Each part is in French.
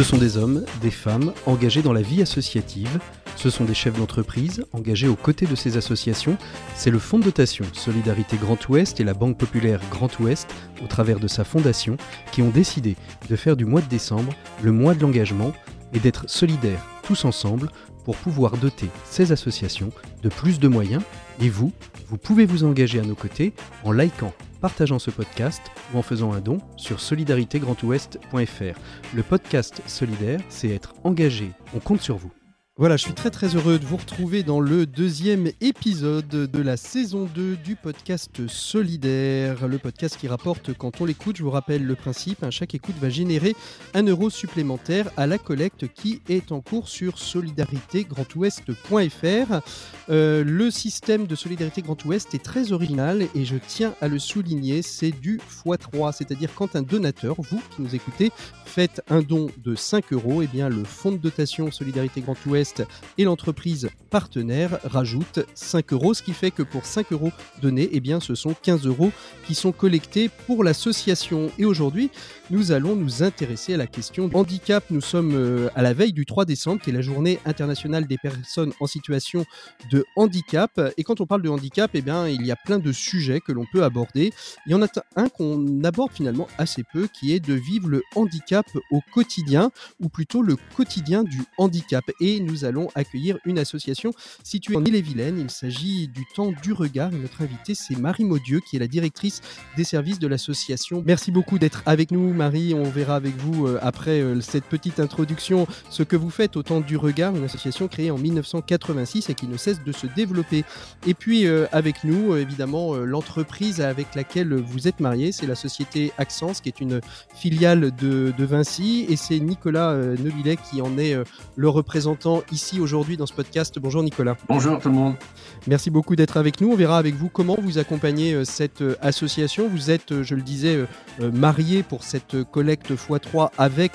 Ce sont des hommes, des femmes engagés dans la vie associative. Ce sont des chefs d'entreprise engagés aux côtés de ces associations. C'est le Fonds de dotation Solidarité Grand Ouest et la Banque Populaire Grand Ouest, au travers de sa fondation, qui ont décidé de faire du mois de décembre le mois de l'engagement et d'être solidaires tous ensemble pour pouvoir doter ces associations de plus de moyens. Et vous, vous pouvez vous engager à nos côtés en likant, partageant ce podcast ou en faisant un don sur solidaritégrandouest.fr. Le podcast solidaire, c'est être engagé. On compte sur vous. Voilà, je suis très très heureux de vous retrouver dans le deuxième épisode de la saison 2 du podcast Solidaire, le podcast qui rapporte quand on l'écoute. Je vous rappelle le principe, hein, chaque écoute va générer un euro supplémentaire à la collecte qui est en cours sur solidaritégrandouest.fr. Euh, le système de Solidarité Grand Ouest est très original et je tiens à le souligner, c'est du x3, c'est-à-dire quand un donateur, vous qui nous écoutez, faites un don de 5 euros, et eh bien le fonds de dotation Solidarité Grand Ouest et l'entreprise partenaire rajoute 5 euros, ce qui fait que pour 5 euros donnés, eh bien, ce sont 15 euros qui sont collectés pour l'association. Et aujourd'hui, nous allons nous intéresser à la question handicap. Nous sommes euh, à la veille du 3 décembre, qui est la journée internationale des personnes en situation de handicap. Et quand on parle de handicap, eh bien, il y a plein de sujets que l'on peut aborder. Il y en a un qu'on aborde finalement assez peu, qui est de vivre le handicap au quotidien, ou plutôt le quotidien du handicap. Et nous allons accueillir une association située en Ille-et-Vilaine. Il s'agit du Temps du Regard. Et notre invitée, c'est Marie Maudieu, qui est la directrice des services de l'association. Merci beaucoup d'être avec nous, Marie. On verra avec vous, euh, après euh, cette petite introduction, ce que vous faites au Temps du Regard, une association créée en 1986 et qui ne cesse de se développer. Et puis, euh, avec nous, évidemment, l'entreprise avec laquelle vous êtes marié, c'est la société Accence, qui est une filiale de, de Vinci. Et c'est Nicolas Nevillet qui en est le représentant ici aujourd'hui dans ce podcast. Bonjour Nicolas. Bonjour tout le monde. Merci beaucoup d'être avec nous. On verra avec vous comment vous accompagnez euh, cette euh, association. Vous êtes, euh, je le disais, marié pour cette collecte x3 avec,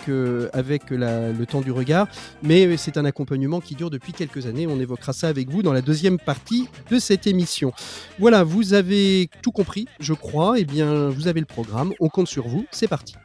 avec le temps du regard, mais c'est un accompagnement qui dure depuis quelques années. On évoquera ça avec vous dans la deuxième partie de cette émission. Voilà, vous avez tout compris, je crois. Eh bien, vous avez le programme. On compte sur vous. C'est parti.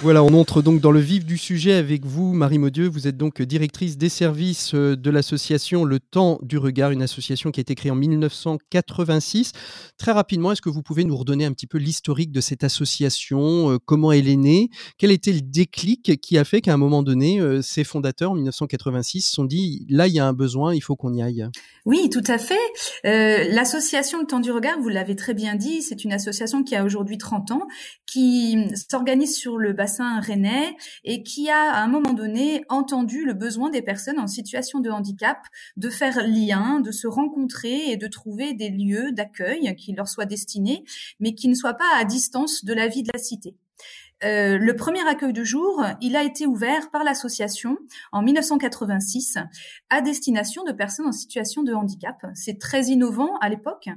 Voilà, on entre donc dans le vif du sujet avec vous, Marie Maudieu. Vous êtes donc directrice des services euh, de l'association Le Temps du Regard, une association qui a été créée en 1986. Très rapidement, est-ce que vous pouvez nous redonner un petit peu l'historique de cette association, euh, comment elle est née, quel était le déclic qui a fait qu'à un moment donné, euh, ses fondateurs en 1986 se sont dit là, il y a un besoin, il faut qu'on y aille? Oui, tout à fait. l'association Le Temps du Regard, vous l'avez très bien dit, c'est une association qui a aujourd'hui 30 ans, qui s'organise sur le bassin rennais et qui a à un moment donné entendu le besoin des personnes en situation de handicap de faire lien, de se rencontrer et de trouver des lieux d'accueil qui leur soient destinés, mais qui ne soient pas à distance de la vie de la cité. Euh, le premier accueil de jour, il a été ouvert par l'association en 1986 à destination de personnes en situation de handicap. C'est très innovant à l'époque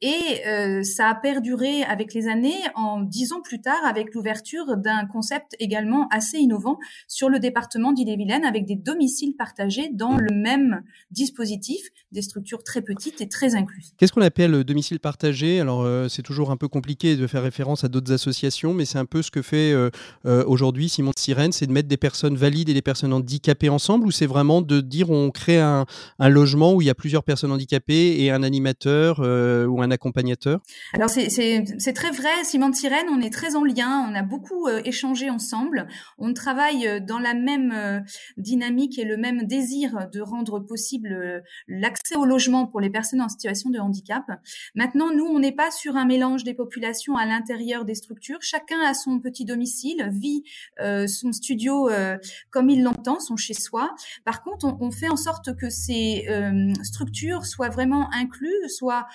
et euh, ça a perduré avec les années en dix ans plus tard avec l'ouverture d'un concept également assez innovant sur le département d'Ille-et-Vilaine avec des domiciles partagés dans le même dispositif, des structures très petites et très inclusives. Qu'est-ce qu'on appelle euh, domicile partagé? Alors euh, c'est toujours un peu compliqué de faire référence à d'autres associations, mais c'est un peu ce que fait aujourd'hui Simon de Sirène, c'est de mettre des personnes valides et des personnes handicapées ensemble ou c'est vraiment de dire on crée un, un, logement où il y a plusieurs personnes handicapées et un animateur ou un accompagnateur? Alors c'est très vrai, Simon Sirène, on est très en lien, on a beaucoup euh, échangé ensemble, on travaille euh, dans la même euh, dynamique et le même désir de rendre possible l'accès au logement pour les personnes en situation de handicap. Maintenant, nous, on n'est pas sur un mélange des populations à l'intérieur des structures, chacun a son petit domicile, vit son studio comme il l'entend, son chez-soi. Par contre, on, fait en sorte que ces structures soient vraiment incluses, soient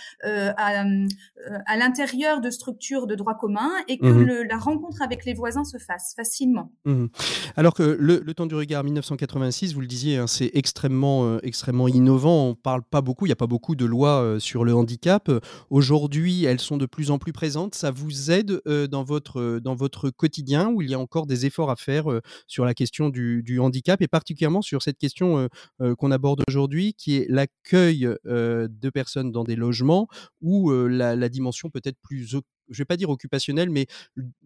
à, l'intérieur de structures de droit commun et que mhm. la rencontre avec les voisins se fasse facilement. Mhm. Alors que le, temps du regard 1986, vous le disiez, hein, c'est extrêmement, euh, extrêmement innovant. On parle pas beaucoup, il n'y a pas beaucoup de lois euh, sur le handicap. Aujourd'hui, elles sont de plus en plus présentes. Ça vous aide dans, votre, dans votre quotidien où il y a encore des efforts à faire sur la question du, du, handicap et particulièrement sur cette question qu'on aborde aujourd'hui qui est l'accueil de personnes dans des logements ou la, dimension peut-être plus je vais pas dire occupationnelle, mais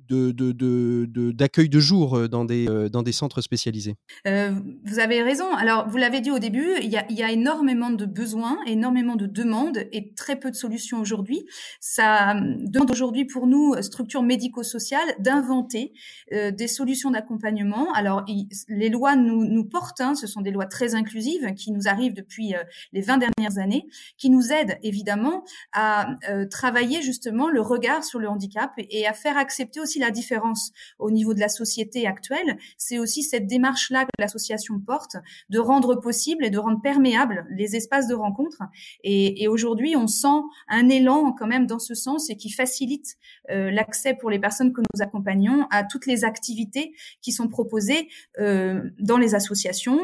d'accueil de, de, jour dans des, dans des centres spécialisés Vous avez raison. Alors, vous l'avez dit au début, il y, a, énormément de besoins, énormément de demandes et très peu de solutions aujourd'hui. Ça demande aujourd'hui pour nous, structures médico-sociales, d'inventer des solutions d'accompagnement. Alors, les lois nous, nous portent, hein, ce sont des lois très inclusives qui nous arrivent depuis les 20 dernières années, qui nous aident évidemment à travailler justement le regard le handicap et, à faire accepter aussi la différence au niveau de la société actuelle. C'est aussi cette démarche-là que l'association porte, de rendre possible et de rendre perméable les espaces de rencontre. Et, et aujourd'hui, on sent un élan quand même dans ce sens et qui facilite euh, l'accès pour les personnes que nous accompagnons à toutes les activités qui sont proposées euh, dans les associations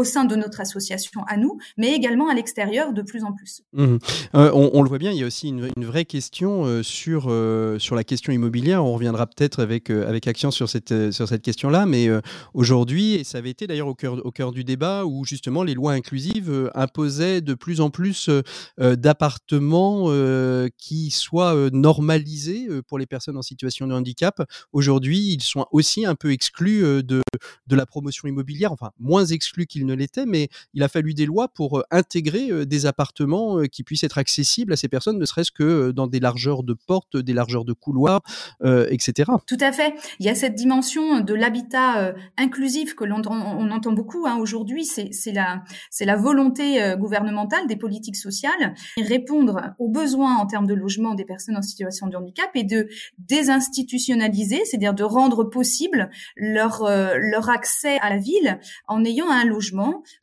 au sein de notre association à nous, mais également à l'extérieur de plus en plus. Mmh. Euh, on, le voit bien, il y a aussi une, vraie question euh, sur, euh, sur la question immobilière. On reviendra peut-être avec, avec Action sur cette, sur cette question-là, mais aujourd'hui, et ça avait été d'ailleurs au cœur, au cœur du débat, où justement les lois inclusives imposaient de plus en plus d'appartements qui soient normalisés pour les personnes en situation de handicap. Aujourd'hui, ils sont aussi un peu exclus de, de la promotion immobilière, enfin moins exclus qu'ils l'était, mais il a fallu des lois pour euh, intégrer euh, des appartements euh, qui puissent être accessibles à ces personnes, ne serait-ce que dans des largeurs de portes, des largeurs de couloirs, etc. Tout à fait. Il y a cette dimension de l'habitat inclusif que l'on on entend beaucoup hein, aujourd'hui. C'est la, volonté gouvernementale des politiques sociales, répondre aux besoins en termes de logement des personnes en situation de handicap et de désinstitutionnaliser, c'est-à-dire de rendre possible leur accès à la ville en ayant un logement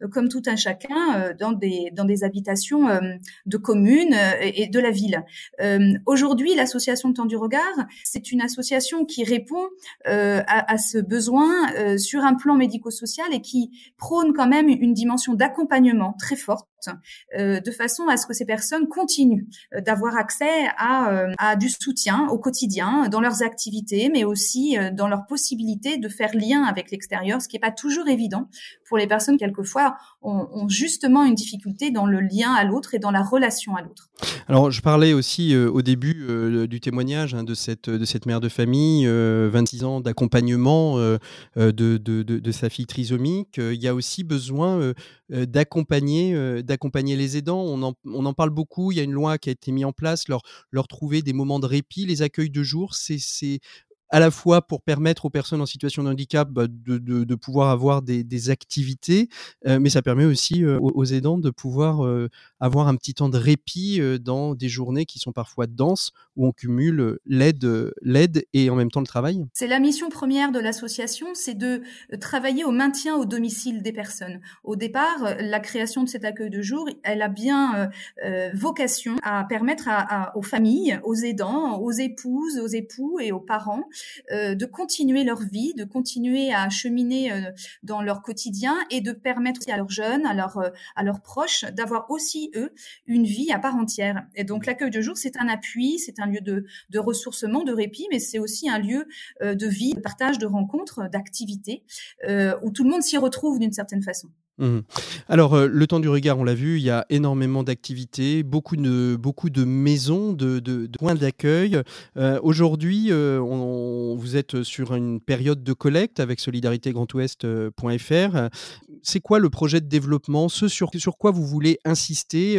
euh, comme tout un chacun, euh, dans des habitations euh, de communes et, de la ville. Aujourd'hui, l'association Temps du Regard, c'est une association qui répond à, ce besoin sur un plan médico-social et qui prône quand même une dimension d'accompagnement très forte de façon à ce que ces personnes continuent euh, d'avoir accès à, euh, à, du soutien au quotidien dans leurs activités, mais aussi dans leur possibilité de faire lien avec l'extérieur, ce qui n'est pas toujours évident pour les personnes quelquefois ont, justement une difficulté dans le lien à l'autre et dans la relation à l'autre. Alors je parlais aussi au début du témoignage hein, de, cette, mère de famille, 26 ans d'accompagnement de, de, sa fille trisomique. Il y a aussi besoin d'accompagner d'accompagner les aidants. On en, parle beaucoup. Il y a une loi qui a été mise en place, leur, leur trouver des moments de répit. Les accueils de jour, c'est à la fois pour permettre aux personnes en situation de handicap bah, de, de, de, pouvoir avoir des, des activités, euh, mais ça permet aussi euh, aux, aidants de pouvoir euh, avoir un petit temps de répit dans des journées qui sont parfois denses, où on cumule l'aide, l'aide et en même temps le travail. C'est la mission première de l'association, c'est de travailler au maintien au domicile des personnes. Au départ, la création de cet accueil de jour, elle a bien vocation à permettre à, aux familles, aux aidants, aux épouses, aux époux et aux parents euh, de continuer leur vie, de continuer à cheminer euh, dans leur quotidien et de permettre à leurs jeunes, à leurs, euh, à leurs proches, d'avoir aussi, eux, une vie à part entière. Et donc l'accueil de jour, c'est un appui, c'est un lieu de, de ressourcement, de répit, mais c'est aussi un lieu de vie, de partage, de rencontres, d'activités, où tout le monde s'y retrouve d'une certaine façon. Mmh. Alors, euh, le temps du regard, on l'a vu, il y a énormément d'activités, beaucoup de, maisons, de, points d'accueil. Euh, aujourd'hui, euh, vous êtes sur une période de collecte avec solidaritégrandouest.fr. C'est quoi le projet de développement Ce sur, quoi vous voulez insister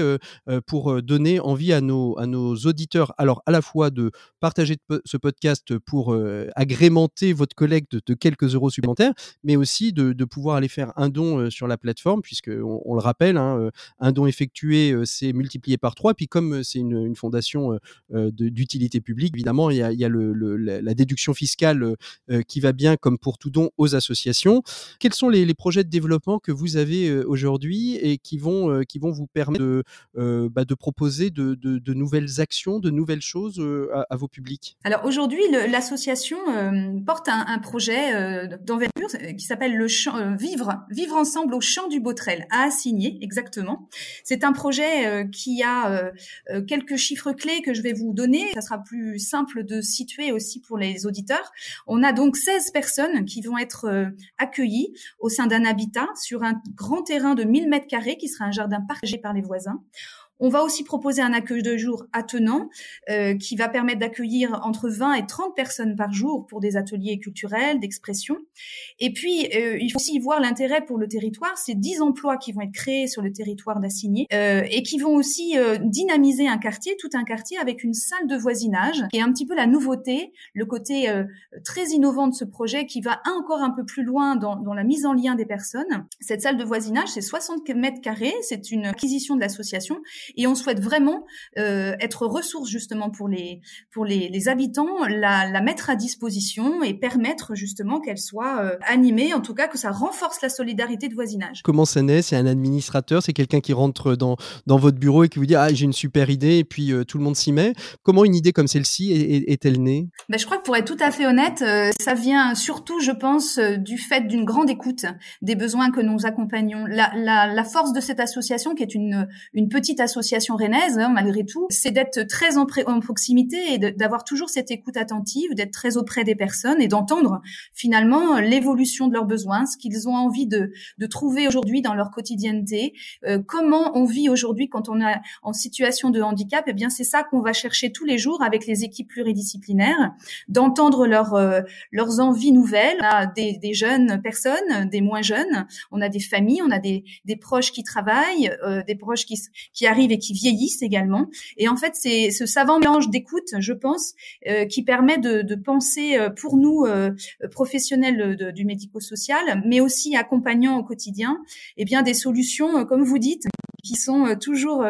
pour donner envie à nos, à auditeurs, alors à la fois de partager ce podcast pour agrémenter votre collecte de, quelques euros supplémentaires, mais aussi de, de pouvoir aller faire un don sur la plateforme plateforme, puisque on, le rappelle, hein, euh, un don effectué, euh, c'est multiplié par trois. Puis comme euh, c'est une, fondation d'utilité publique, évidemment, il y a, le, la, déduction fiscale qui va bien, comme pour tout don, aux associations. Quels sont les, projets de développement que vous avez aujourd'hui et qui vont, qui vont vous permettre de, bah, proposer de, de, nouvelles actions, de nouvelles choses à, vos publics? Alors aujourd'hui, l'association porte un, un projet d'envergure qui s'appelle le vivre, vivre ensemble au champ du Botrel à assigner exactement. C'est un projet euh, qui a euh, euh, quelques chiffres clés que je vais vous donner. Ça sera plus simple de situer aussi pour les auditeurs. On a donc 16 personnes qui vont être accueillies au sein d'un habitat sur un grand terrain de 1000 mètres carrés qui sera un jardin partagé par les voisins. On va aussi proposer un accueil de jour attenant euh, qui va permettre d'accueillir entre 20 et 30 personnes par jour pour des ateliers culturels, d'expression. Et puis, euh, il faut aussi voir l'intérêt pour le territoire. C'est 10 emplois qui vont être créés sur le territoire d'Assigné euh, et qui vont aussi dynamiser un quartier, tout un quartier avec une salle de voisinage qui est un petit peu la nouveauté, le côté très innovant de ce projet qui va encore un peu plus loin dans, dans la mise en lien des personnes. Cette salle de voisinage, c'est 60 mètres carrés, c'est une acquisition de l'association et on souhaite vraiment euh, être ressource justement pour les pour les, les habitants, la, la, mettre à disposition et permettre justement qu'elle soit euh, animée, en tout cas que ça renforce la solidarité de voisinage. Comment ça naît? C'est un administrateur, c'est quelqu'un qui rentre dans dans votre bureau et qui vous dit ah j'ai une super idée et puis euh, tout le monde s'y met. Comment une idée comme celle-ci est-elle née? Ben, je crois que pour être tout à fait honnête, ça vient surtout, je pense, du fait d'une grande écoute des besoins que nous accompagnons. La, la, la force de cette association, qui est une une petite association association rennaise, hein, malgré tout, c'est d'être très en, proximité et d'avoir toujours cette écoute attentive, d'être très auprès des personnes et d'entendre finalement l'évolution de leurs besoins, ce qu'ils ont envie de, trouver aujourd'hui dans leur quotidienneté, euh, comment on vit aujourd'hui quand on est en situation de handicap? Et eh bien, c'est ça qu'on va chercher tous les jours avec les équipes pluridisciplinaires, d'entendre leurs euh, leurs envies nouvelles. On a des, des, jeunes personnes, des moins jeunes, on a des familles, on a des, des proches qui travaillent, euh, des proches qui, qui arrivent et qui vieillissent également. Et en fait, c'est ce savant mélange d'écoute, je pense, euh, qui permet de, de, penser euh, pour nous euh, professionnels du médico-social, mais aussi accompagnants au quotidien, eh bien des solutions, comme vous dites, qui sont toujours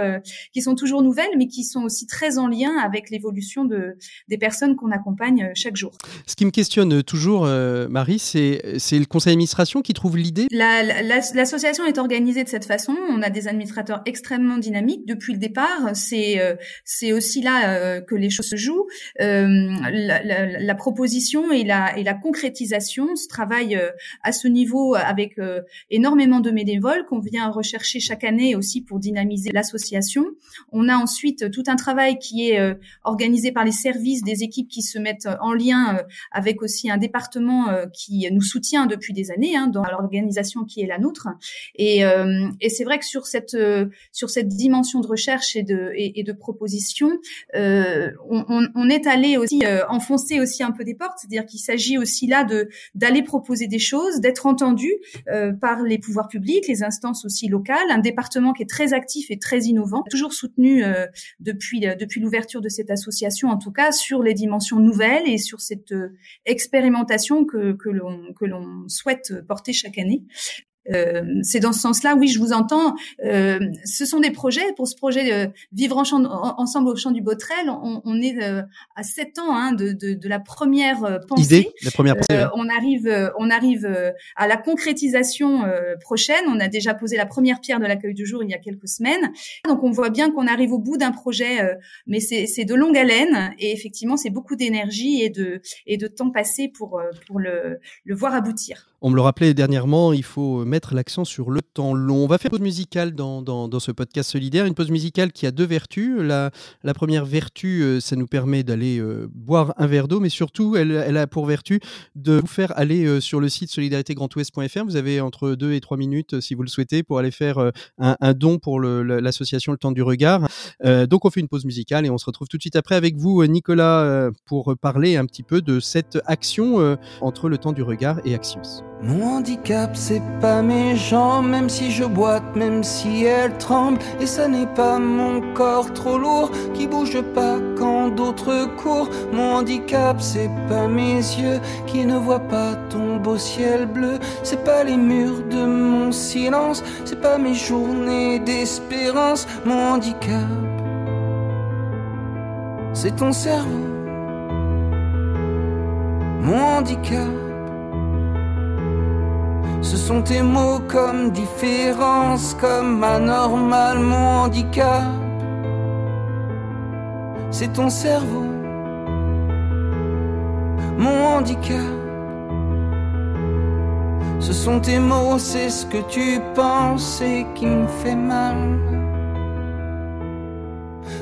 qui sont toujours nouvelles, mais qui sont aussi très en lien avec l'évolution de des personnes qu'on accompagne chaque jour. Ce qui me questionne toujours, Marie, c'est c'est le conseil d'administration qui trouve l'idée. L'association est organisée de cette façon. On a des administrateurs extrêmement dynamiques depuis le départ. C'est euh, c'est aussi là euh, que les choses se jouent. Euh, la, la, la, proposition et la et la concrétisation se travaille à ce niveau avec énormément de bénévoles qu'on vient rechercher chaque année aussi pour dynamiser l'association. On a ensuite tout un travail qui est organisé par les services des équipes qui se mettent en lien avec aussi un département qui nous soutient depuis des années hein, dans l'organisation qui est la nôtre. Et, c'est vrai que sur cette sur cette dimension de recherche et de, et, de proposition, euh, on, est allé aussi euh, enfoncer aussi un peu des portes, c'est-à-dire qu'il s'agit aussi là de d'aller proposer des choses, d'être entendu euh, par les pouvoirs publics, les instances aussi locales, un département qui est très actif et très innovant, toujours soutenu depuis depuis l'ouverture de cette association, en tout cas sur les dimensions nouvelles et sur cette expérimentation que que l'on que l'on souhaite porter chaque année. Euh, c'est dans ce sens-là, oui, je vous entends. Euh, ce sont des projets. Pour ce projet euh, Vivre en champ, ensemble au champ du Botrel, on, on est euh, à sept ans hein, de, de, de, la première euh, pensée. Idée, la première pensée. On arrive, on arrive à la concrétisation prochaine. On a déjà posé la première pierre de l'accueil du jour il y a quelques semaines. Donc on voit bien qu'on arrive au bout d'un projet, mais c'est de longue haleine et effectivement c'est beaucoup d'énergie et de et de temps passé pour pour le, le voir aboutir. On me le rappelait dernièrement, il faut mettre l'accent sur le temps long. On va faire une pause musicale dans, dans, ce podcast solidaire, une pause musicale qui a deux vertus. La, première vertu, euh, ça nous permet d'aller euh, boire un verre d'eau, mais surtout, elle, elle, a pour vertu de vous faire aller euh, sur le site solidaritégrandouest.fr. Vous avez entre deux et trois minutes, si vous le souhaitez, pour aller faire un, un, don pour l'association le, le, Temps du Regard. donc, on fait une pause musicale et on se retrouve tout de suite après avec vous, Nicolas, pour parler un petit peu de cette action entre le Temps du Regard et Axios. Mon handicap, c'est pas méchant, même si je boite, même si elle tremble. Et ça n'est pas mon corps trop lourd qui bouge pas quand d'autres courent. Mon handicap, c'est pas mes yeux qui ne voient pas ton beau ciel bleu. C'est pas les murs de mon silence, c'est pas mes journées d'espérance. Mon handicap, c'est ton cerveau. Mon handicap ce sont tes mots comme différence, comme anormal, mon handicap. C'est ton cerveau, mon handicap. Ce sont tes mots, c'est ce que tu penses et qui me fait mal.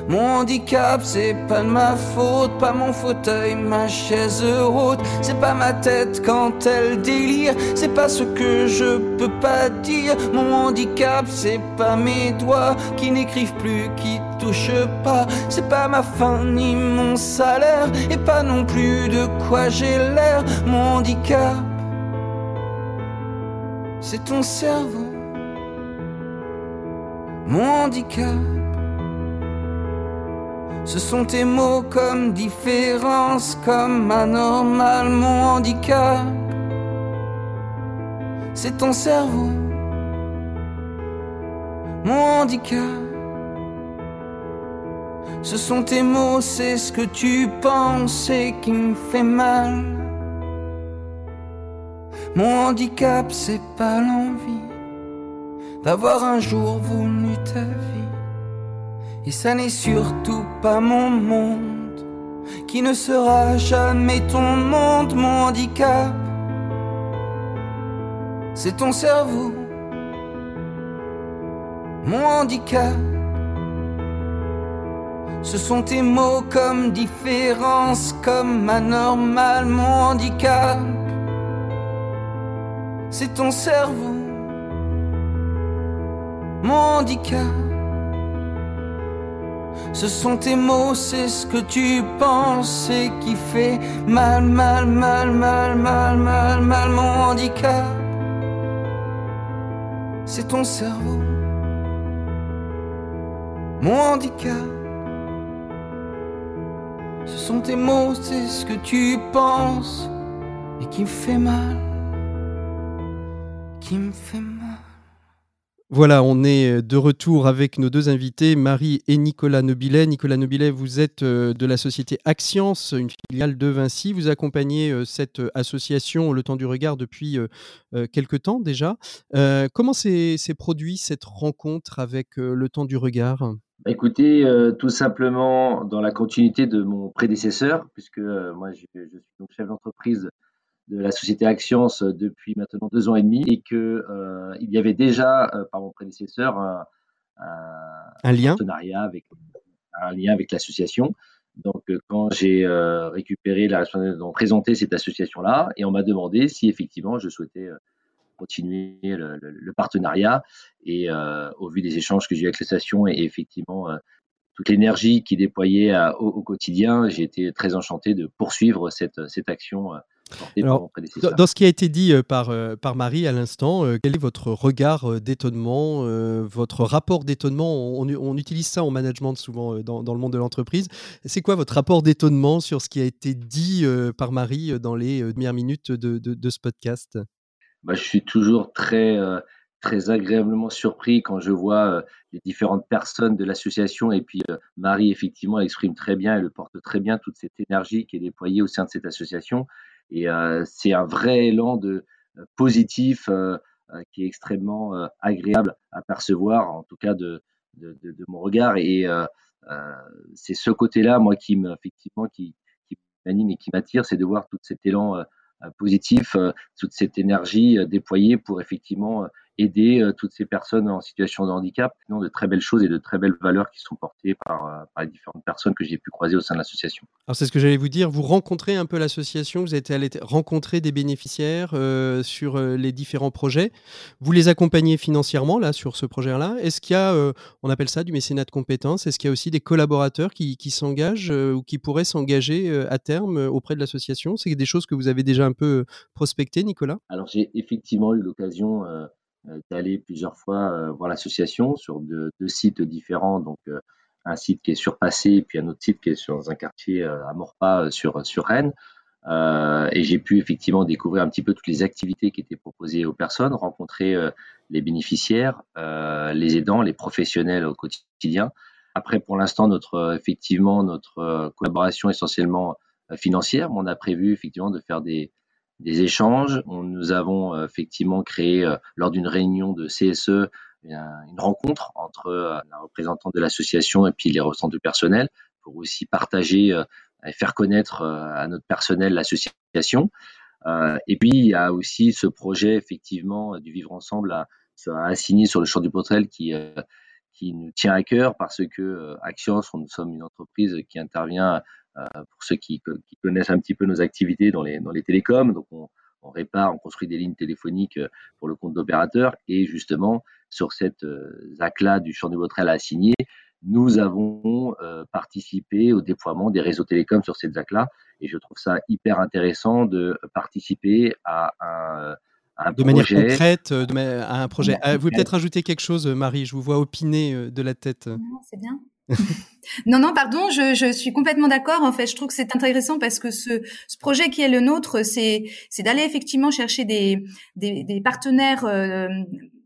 Mon handicap, c'est pas de ma faute, pas mon fauteuil, ma chaise haute. C'est pas ma tête quand elle délire, c'est pas ce que je peux pas dire. Mon handicap, c'est pas mes doigts qui n'écrivent plus, qui touchent pas. C'est pas ma faim ni mon salaire, et pas non plus de quoi j'ai l'air. Mon handicap, c'est ton cerveau. Mon handicap. Ce sont tes mots comme différence, comme anormal, mon handicap. C'est ton cerveau, mon handicap. Ce sont tes mots, c'est ce que tu penses et qui me fait mal. Mon handicap, c'est pas l'envie d'avoir un jour voulu ta vie. Et ça n'est surtout pas mon monde, qui ne sera jamais ton monde, mon handicap. C'est ton cerveau, mon handicap. Ce sont tes mots comme différence, comme anormal, mon handicap. C'est ton cerveau, mon handicap. Ce sont tes mots, c'est ce que tu penses et qui fait mal, mal, mal, mal, mal, mal, mal, mon handicap. C'est ton cerveau, mon handicap. Ce sont tes mots, c'est ce que tu penses et qui me fait mal, qui me fait mal. Voilà, on est de retour avec nos deux invités, Marie et Nicolas Nobilet. Nicolas Nobilet, vous êtes de la société Axience, une filiale de Vinci. Vous accompagnez cette association Le Temps du Regard depuis quelques temps déjà. Comment s'est produit cette rencontre avec Le Temps du Regard? Écoutez, tout simplement dans la continuité de mon prédécesseur, puisque moi je, je suis donc chef d'entreprise de la société Axience depuis maintenant deux ans et demi et que euh, il y avait déjà euh, par mon prédécesseur un, un, lien partenariat avec un lien avec l'association. Donc euh, quand j'ai récupéré la de présenter cette association là et on m'a demandé si effectivement je souhaitais continuer le, partenariat et au vu des échanges que j'ai eu avec l'association et effectivement toute l'énergie qui déployait au, au, quotidien, j'ai été très enchanté de poursuivre cette, cette action alors, dans ce qui a été dit euh, par, euh, par Marie à l'instant, euh, quel est votre regard d'étonnement, votre rapport d'étonnement on, utilise ça en management souvent dans, dans le monde de l'entreprise. C'est quoi votre rapport d'étonnement sur ce qui a été dit par Marie dans les premières minutes de, de, ce podcast? Bah, Je suis toujours très, très agréablement surpris quand je vois les différentes personnes de l'association. Et puis Marie, effectivement, elle exprime très bien, elle porte très bien toute cette énergie qui est déployée au sein de cette association. Et euh, c'est un vrai élan de euh, positif euh, qui est extrêmement agréable à percevoir, en tout cas de, de, de, mon regard. Et c'est ce côté-là, moi, qui me, effectivement, qui, qui m'anime et qui m'attire, c'est de voir tout cet élan positif, toute cette énergie déployée pour effectivement aider euh, toutes ces personnes en situation de handicap. Non, de très belles choses et de très belles valeurs qui sont portées par, euh, par les différentes personnes que j'ai pu croiser au sein de l'association. Alors c'est ce que j'allais vous dire, vous rencontrez un peu l'association, vous êtes allé rencontrer des bénéficiaires euh, sur les différents projets, vous les accompagnez financièrement là sur ce projet-là. Est-ce qu'il y a, on appelle ça du mécénat de compétences, est-ce qu'il y a aussi des collaborateurs qui, qui s'engagent ou qui pourraient s'engager à terme auprès de l'association? C'est des choses que vous avez déjà un peu prospectées, Nicolas? Alors j'ai effectivement eu l'occasion d'aller plusieurs fois euh, voir l'association sur deux, sites différents, donc euh, un site qui est sur Passé, puis un autre site qui est sur un quartier à Morpas sur, sur Rennes. et j'ai pu effectivement découvrir un petit peu toutes les activités qui étaient proposées aux personnes, rencontrer les bénéficiaires, les aidants, les professionnels au quotidien. Après, pour l'instant, notre effectivement notre collaboration essentiellement financière, on a prévu effectivement de faire des, des échanges. nous avons euh, effectivement créé euh, lors d'une réunion de CSE une rencontre entre euh, la représentante de l'association et puis les représentants du personnel pour aussi partager et faire connaître à notre personnel l'association. et puis il y a aussi ce projet effectivement du vivre ensemble à, à assigner sur le champ du portrait qui qui nous tient à cœur parce que Axios, nous sommes une entreprise qui intervient pour ceux qui, qui, connaissent un petit peu nos activités dans les, dans les télécoms. Donc on, on répare, on construit des lignes téléphoniques pour le compte d'opérateurs et justement sur cette ZAC-là du champ de Botrel à signer, nous avons participé au déploiement des réseaux télécoms sur cette ZAC-là et je trouve ça hyper intéressant de participer à un, de manière concrète à un projet. vous voulez peut-être ajouter quelque chose, Marie? Je vous vois opiner de la tête. c'est bien. non, non, pardon, je, je suis complètement d'accord. En fait, je trouve que c'est intéressant parce que ce, ce, projet qui est le nôtre, c'est d'aller effectivement chercher des des, des partenaires, euh,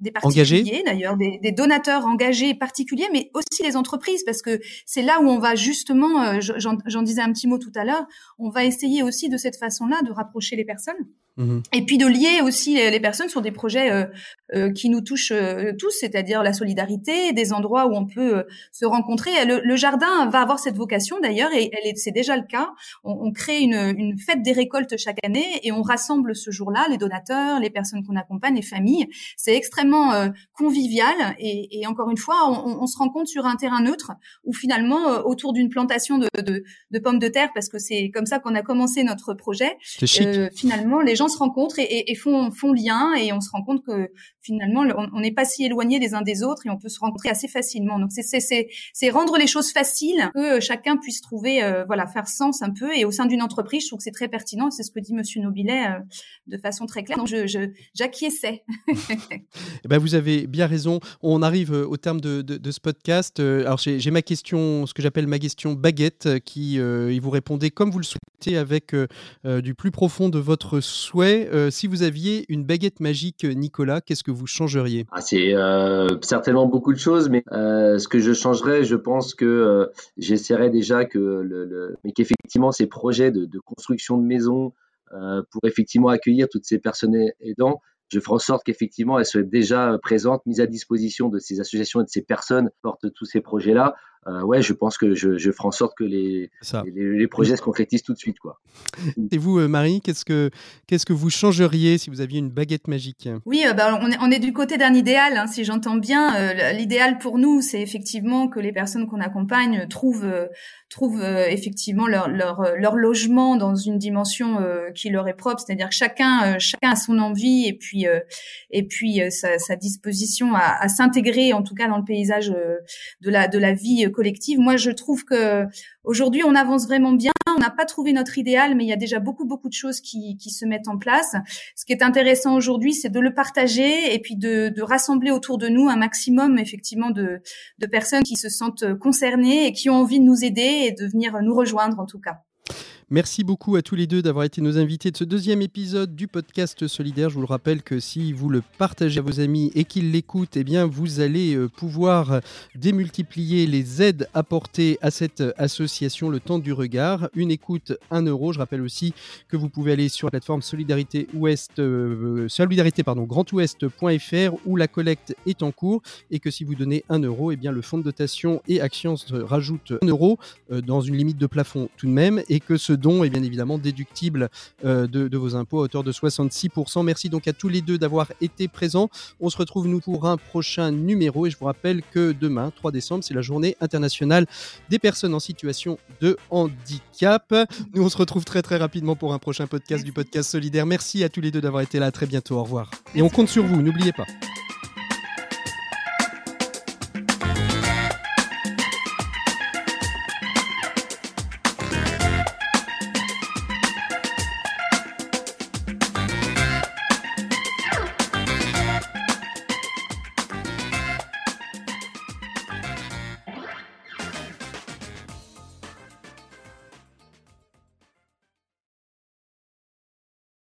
des particuliers d'ailleurs, des, des, donateurs engagés particuliers, mais aussi les entreprises parce que c'est là où on va justement, euh, j'en disais un petit mot tout à l'heure, on va essayer aussi de cette façon-là de rapprocher les personnes. Mmh Et puis de lier aussi les, personnes sur des projets euh, euh, qui nous touchent euh, tous, c'est-à-dire la solidarité, des endroits où on peut se rencontrer. Le, le, jardin va avoir cette vocation d'ailleurs, et c'est déjà le cas. On, on crée une, une, fête des récoltes chaque année et on rassemble ce jour-là les donateurs, les personnes qu'on accompagne, les familles. C'est extrêmement convivial et, et, encore une fois, on, on, se rencontre sur un terrain neutre où finalement, autour d'une plantation de, de, de, pommes de terre, parce que c'est comme ça qu'on a commencé notre projet, finalement, les gens se rencontrent et, font, font lien et on se rend compte que finalement on n'est pas si éloigné les uns des autres et on peut se rencontrer assez facilement. Donc c'est rendre les choses faciles, que euh, chacun puisse trouver euh, voilà faire sens un peu et au sein d'une entreprise, je trouve que c'est très pertinent. C'est ce que dit Monsieur Nobilet euh, de façon très claire. Donc je j'acquiesçais. eh ben vous avez bien raison. On arrive au terme de, de, ce podcast. Alors j'ai ma question, ce que j'appelle ma question baguette, qui il vous répondait comme vous le souhaitez avec du plus profond de votre souhait. Si vous aviez une baguette magique, Nicolas, qu'est-ce que vous changeriez? Ah, C'est euh, certainement beaucoup de choses, mais euh, ce que je changerais, je pense que euh, j'essaierais déjà que, le, ces projets de, de, construction de maisons pour effectivement accueillir toutes ces personnes aidants, je ferai en sorte qu'effectivement elles soient déjà présentes, mises à disposition de ces associations et de ces personnes qui portent tous ces projets-là euh, ouais, je pense que je, je ferai en sorte que les, les, projets se concrétisent tout de suite. Quoi. Et vous, euh, Marie, qu'est-ce que, qu'est-ce que vous changeriez si vous aviez une baguette magique? Oui, euh, bah, on, est, on est du côté d'un idéal, hein, si j'entends bien. l'idéal pour nous, c'est effectivement que les personnes qu'on accompagne trouvent, trouvent effectivement leur, leur, leur logement dans une dimension qui leur est propre, c'est-à-dire que chacun, chacun a son envie et puis, et puis sa, sa disposition à, à s'intégrer, en tout cas dans le paysage de la, de la vie collective. Moi, je trouve que aujourd'hui, on avance vraiment bien. On n'a pas trouvé notre idéal, mais il y a déjà beaucoup, beaucoup de choses qui, se mettent en place. Ce qui est intéressant aujourd'hui, c'est de le partager et puis de, rassembler autour de nous un maximum, effectivement, de, de personnes qui se sentent concernées et qui ont envie de nous aider et de venir nous rejoindre, en tout cas. Merci beaucoup à tous les deux d'avoir été nos invités de ce deuxième épisode du podcast Solidaire. Je vous le rappelle que si vous le partagez à vos amis et qu'ils l'écoutent, eh bien vous allez euh, pouvoir démultiplier les aides apportées à cette association Le Temps du Regard. Une écoute, un euro. Je rappelle aussi que vous pouvez aller sur la plateforme Solidarité Ouest, euh, Solidarité pardon, grandouest.fr où la collecte est en cours et que si vous donnez un euro, eh bien le fonds de dotation et Actions rajoute un euro euh, dans une limite de plafond tout de même et que ce don est bien évidemment déductible euh, de, vos impôts à hauteur de 66%. Merci donc à tous les deux d'avoir été présents. On se retrouve nous pour un prochain numéro et je vous rappelle que demain, 3 décembre, c'est la journée internationale des personnes en situation de handicap. Nous, on se retrouve très très rapidement pour un prochain podcast du podcast solidaire. Merci à tous les deux d'avoir été là. À très bientôt. Au revoir. Et on compte sur vous, n'oubliez pas.